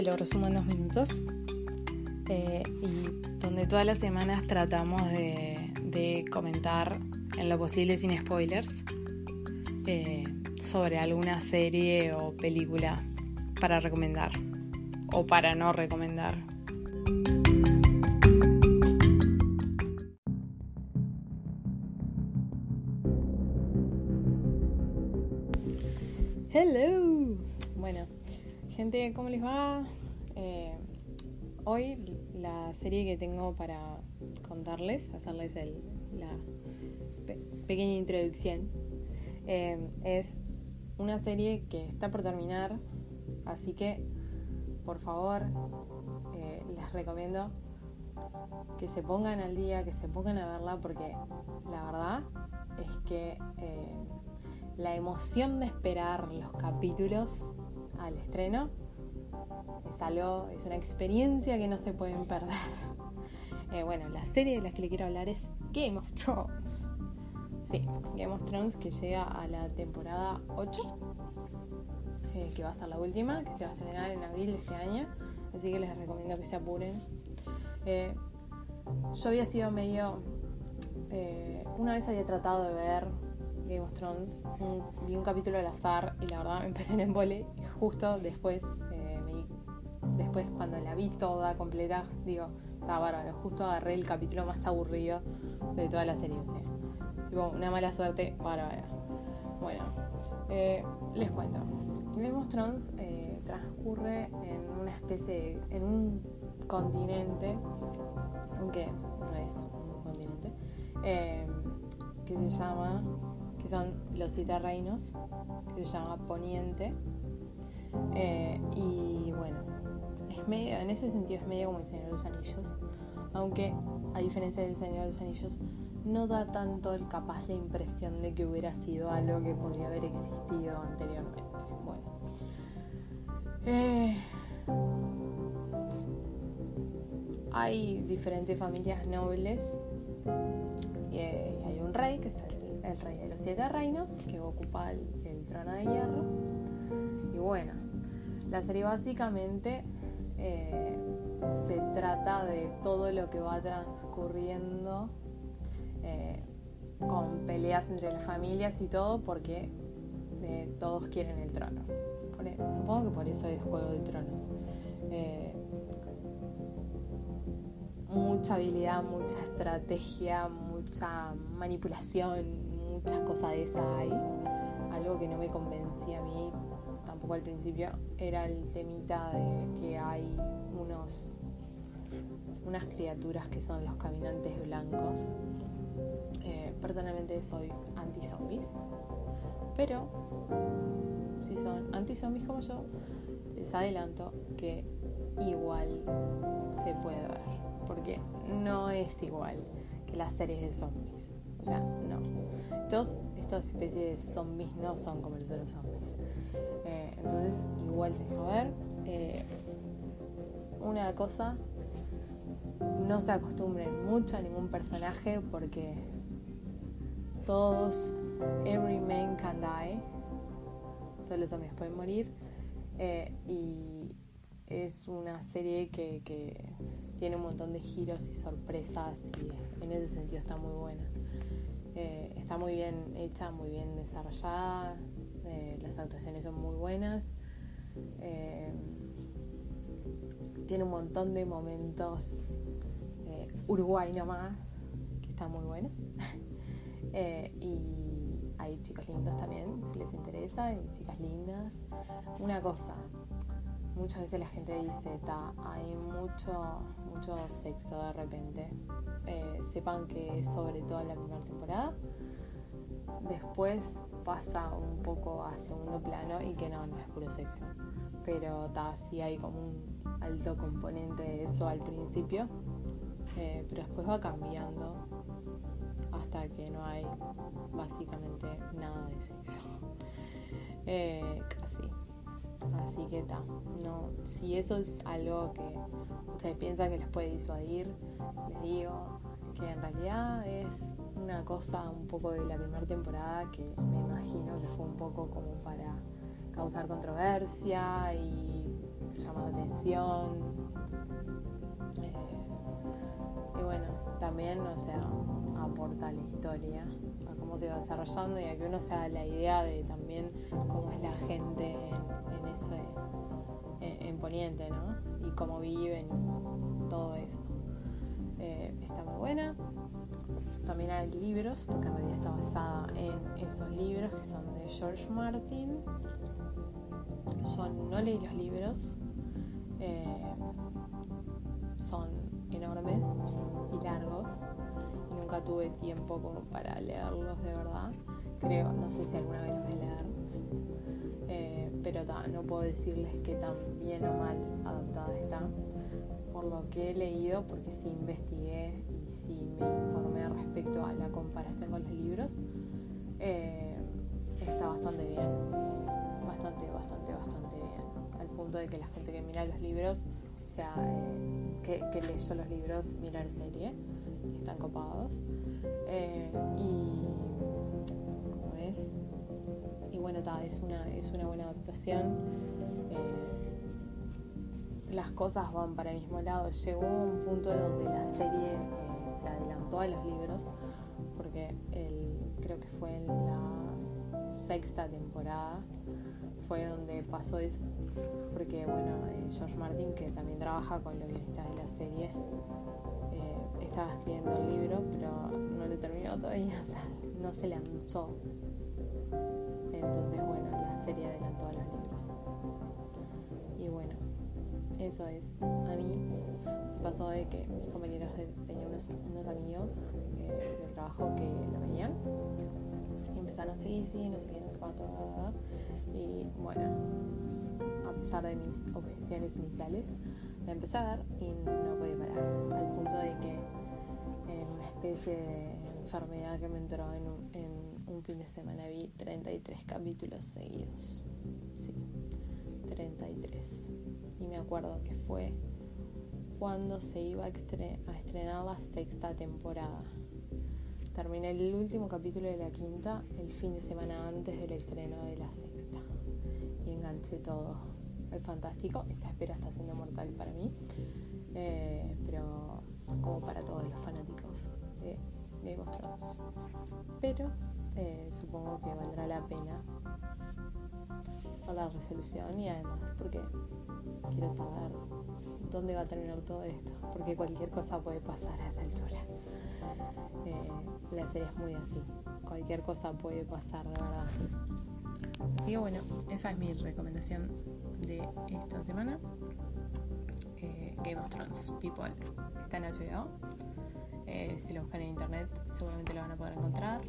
Te lo resumo en dos minutos. eh, y donde todas las semanas tratamos de, comentar en lo posible sin spoilers eh, sobre alguna serie o película para recomendar o para no recomendar. Hello. Bueno, gente, ¿cómo les va? Eh, hoy la serie que tengo para contarles, hacerles la pe- pequeña introducción, eh, es una serie que está por terminar, así que por favor eh, les recomiendo que se pongan al día, que se pongan a verla, porque la verdad es que la emoción de esperar los capítulos al estreno es algo, es una experiencia que no se pueden perder. Eh, bueno, la serie de la que le quiero hablar es Game of Thrones. Sí, Game of Thrones que llega a la temporada 8, eh, que va a ser la última, que se va a estrenar en abril de este año. Así que les recomiendo que se apuren. Eh, yo había sido medio. una vez había tratado de ver Game of Thrones, vi un capítulo al azar y la verdad me empecé en embole. Justo después, después cuando la vi toda completa, digo, estaba bárbaro. Justo agarré el capítulo más aburrido de toda la serie. O una mala suerte bárbara. Bueno, eh, les cuento. Game of eh, transcurre en una especie, de- en un continente, aunque no es un continente, eh, que se llama, que son los siete que se llama Poniente. Y bueno, es medio, en ese sentido es medio como el Señor de los Anillos, aunque a diferencia del Señor de los Anillos no da tanto el capaz la impresión de que hubiera sido algo que podría haber existido anteriormente. Bueno. Eh, hay diferentes familias nobles y eh, hay un rey que es el, rey de los siete reinos que ocupa el, el trono de hierro y bueno la serie básicamente eh, se trata de todo lo que va transcurriendo eh, con peleas entre las familias y todo porque eh, todos quieren el trono e- supongo que por eso es Juego de Tronos mucha habilidad, mucha estrategia, mucha manipulación, muchas cosas de esas hay. Algo que no me convencía a mí tampoco al principio era el temita de que hay unos unas criaturas que son los caminantes blancos. Eh, personalmente soy anti-zombies, pero si son anti-zombies como yo, les adelanto que igual se puede ver, porque no es igual que las series de zombies. O sea, no. Estos, estas especies de zombies no son como los otros zombies. Eh, entonces, igual se deja ver. Eh, una cosa, no se acostumbren mucho a ningún personaje porque todos, every man can die, todos los zombies pueden morir. Eh, y es una serie que, que tiene un montón de giros y sorpresas y en ese sentido está muy buena. Eh, está muy bien hecha, muy bien desarrollada, eh, las actuaciones son muy buenas. Eh, tiene un montón de momentos eh, Uruguay nomás, que están muy buenos. Eh, y hay chicos lindos también, si les interesa, hay chicas lindas. Una cosa, muchas veces la gente dice, "Ta, hay mucho, mucho sexo de repente. Sepan que es sobre todo en la primera temporada. Después pasa un poco a segundo plano y que no, no es puro sexo. Pero ta, sí hay como un alto componente de eso al principio, eh, pero después va cambiando hasta que no hay básicamente nada de sexo. Eh, casi. Así que está. No, si eso es algo que ustedes piensan que les puede disuadir, les digo que en realidad es una cosa un poco de la primera temporada que me imagino que fue un poco como para causar controversia y llamar la atención. Eh, y bueno, también, o sea, aporta la historia, a cómo se va desarrollando y a que uno se haga la idea de también cómo es la gente en, ese en, Poniente, ¿no? Y cómo viven todo eso. Eh, está muy buena. También hay libros, porque en realidad está basada en esos libros que son de George Martin. Son, no leí los libros, eh, son enormes y largos nunca tuve tiempo como para leerlos de verdad. Creo, no sé si alguna vez los a leer, eh, pero no puedo decirles que tan bien o mal adaptada está por lo que he leído, porque sí investigué y sí me informé respecto a la comparación con los libros, eh, está bastante bien, bastante, bastante, bastante bien, al punto de que la gente que mira los libros, o sea, eh, que, que, leyó los libros, mira la serie, están copados. Eh, y, ¿cómo es? Y bueno, es, una, es una buena adaptación las cosas van para el mismo lado. Llegó un punto donde la serie eh, se adelantó a los libros, porque creo que fue en la sexta temporada, fue donde pasó eso. Porque, bueno, eh, George Martin, que también trabaja con los guionistas de la serie, eh, estaba escribiendo el libro, pero no lo terminó todavía, o sea, no se lanzó. Entonces, bueno, la serie adelantó a los libros. Y bueno, eso es. A mí pasó de que mis compañeros tenían unos, amigos eh, de trabajo que lo veían y empezaron, sí, sí, no sé qué, no sé cuánto, y bueno, a pesar de mis objeciones iniciales, de empezar y no podía parar, al punto de que en una especie de enfermedad que me entró en un, en un fin de semana vi 33 capítulos seguidos. Sí, 33 y me acuerdo que fue cuando se iba a, estrenar la sexta temporada. Terminé el último capítulo de la quinta el fin de semana antes del estreno de la sexta y enganché todo. Es fantástico, esta espera está siendo mortal para mí, eh, pero como para todos los fanáticos de Game of Thrones. Pero eh, supongo que valdrá la pena la resolución y además porque quiero saber dónde va a terminar todo esto, porque cualquier cosa puede pasar a esta altura. Eh, la serie es muy así, cualquier cosa puede pasar, de verdad. Así que bueno, esa es mi recomendación de esta semana. Eh, Game of Thrones, People, está en HBO. Eh, si lo buscan en internet seguramente lo van a poder encontrar.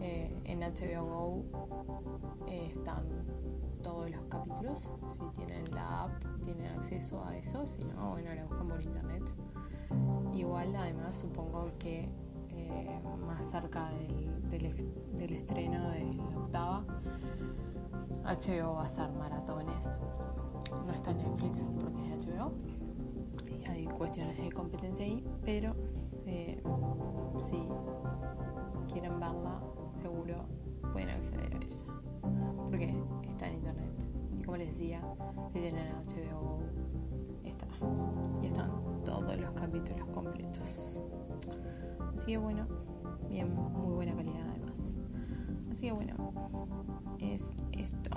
en HBO Go Si tienen la app, tienen acceso a eso. Si no, bueno, la buscan por internet. Igual, además, supongo que eh, más cerca del, del, estreno de la octava, HBO va a hacer maratones. No está en Netflix porque es HBO. Y hay cuestiones de competencia ahí, pero eh, si quieren verla, seguro pueden acceder a ella. Porque está en internet. Como les decía, si tienen HBO, está. Y están todos los capítulos completos. Así que bueno, bien, muy buena calidad además. Así que bueno, es esto.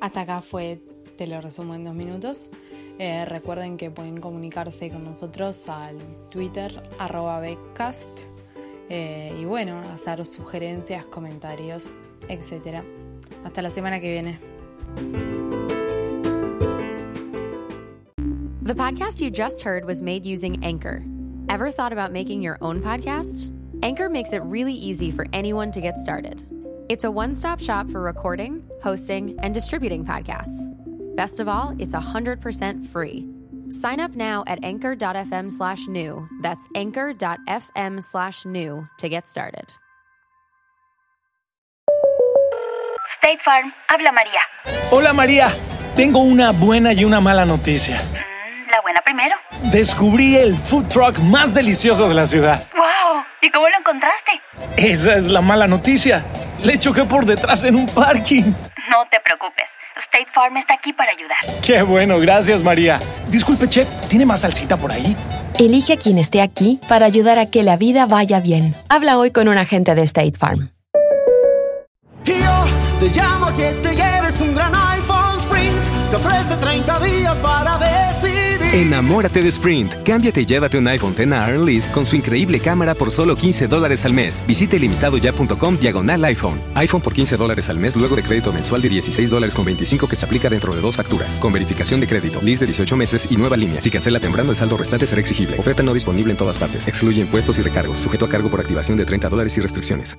Hasta acá fue, te lo resumo en dos minutos. Eh, recuerden que pueden comunicarse con nosotros al Twitter arroba Beccast eh, y bueno, hacer sugerencias, comentarios, etc. Hasta la semana que viene. The podcast you just heard was made using Anchor. Ever thought about making your own podcast? Anchor makes it really easy for anyone to get started. It's a one stop shop for recording, hosting, and distributing podcasts. Best of all, it's 100% free. Sign up now at anchor.fm slash new. That's anchor.fm slash new to get started. State Farm, habla María. Hola María, tengo una buena y una mala noticia. Mm, la buena primero. Descubrí el food truck más delicioso de la ciudad. ¡Wow! ¿Y cómo lo encontraste? Esa es la mala noticia. Le choqué por detrás en un parking. No te preocupes. State Farm está aquí para ayudar. Qué bueno, gracias María. Disculpe, chef, ¿tiene más salsita por ahí? Elige a quien esté aquí para ayudar a que la vida vaya bien. Habla hoy con un agente de State Farm. Y yo te llamo a que te lleves un gran iPhone Sprint. Te ofrece 30 días para decidir. Enamórate de Sprint. Cámbiate y llévate un iPhone X Earn Lease con su increíble cámara por solo 15 dólares al mes. Visite limitadoya.com diagonal iPhone. iPhone por 15 dólares al mes luego de crédito mensual de 16 dólares con 25 que se aplica dentro de dos facturas. Con verificación de crédito, lease de 18 meses y nueva línea. Si cancela temprano, el saldo restante será exigible. Oferta no disponible en todas partes. Excluye impuestos y recargos. Sujeto a cargo por activación de 30 dólares y restricciones.